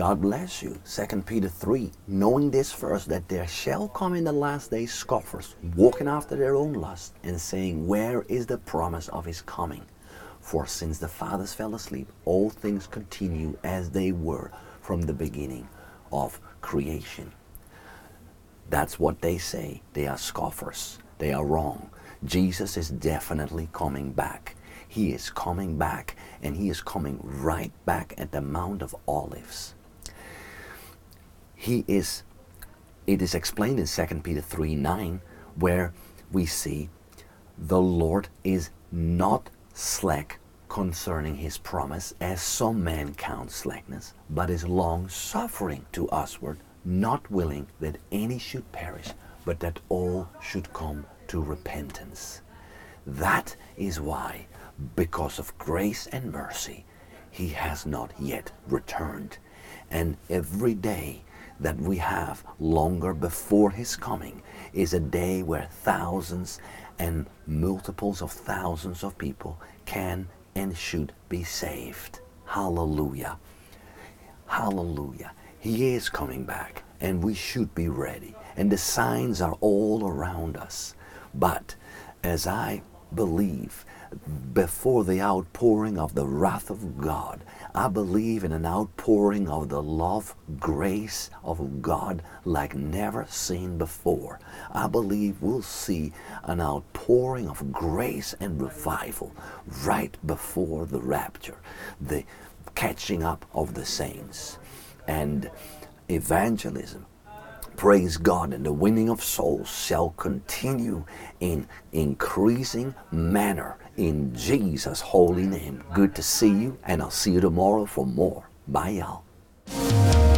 God bless you. 2 Peter 3 Knowing this first, that there shall come in the last days scoffers, walking after their own lust, and saying, Where is the promise of his coming? For since the fathers fell asleep, all things continue as they were from the beginning of creation. That's what they say. They are scoffers. They are wrong. Jesus is definitely coming back. He is coming back, and He is coming right back at the Mount of Olives. He is, it is explained in 2 Peter 3 9, where we see the Lord is not slack concerning his promise, as some men count slackness, but is long suffering to usward, not willing that any should perish, but that all should come to repentance. That is why, because of grace and mercy, he has not yet returned. And every day that we have longer before his coming is a day where thousands and multiples of thousands of people can and should be saved. Hallelujah. Hallelujah. He is coming back and we should be ready. And the signs are all around us. But as I believe before the outpouring of the wrath of God. I believe in an outpouring of the love, grace of God like never seen before. I believe we'll see an outpouring of grace and revival right before the rapture, the catching up of the saints. And evangelism praise God, and the winning of souls shall continue in increasing manner in Jesus' holy name. Good to see you, and I'll see you tomorrow for more. Bye, y'all.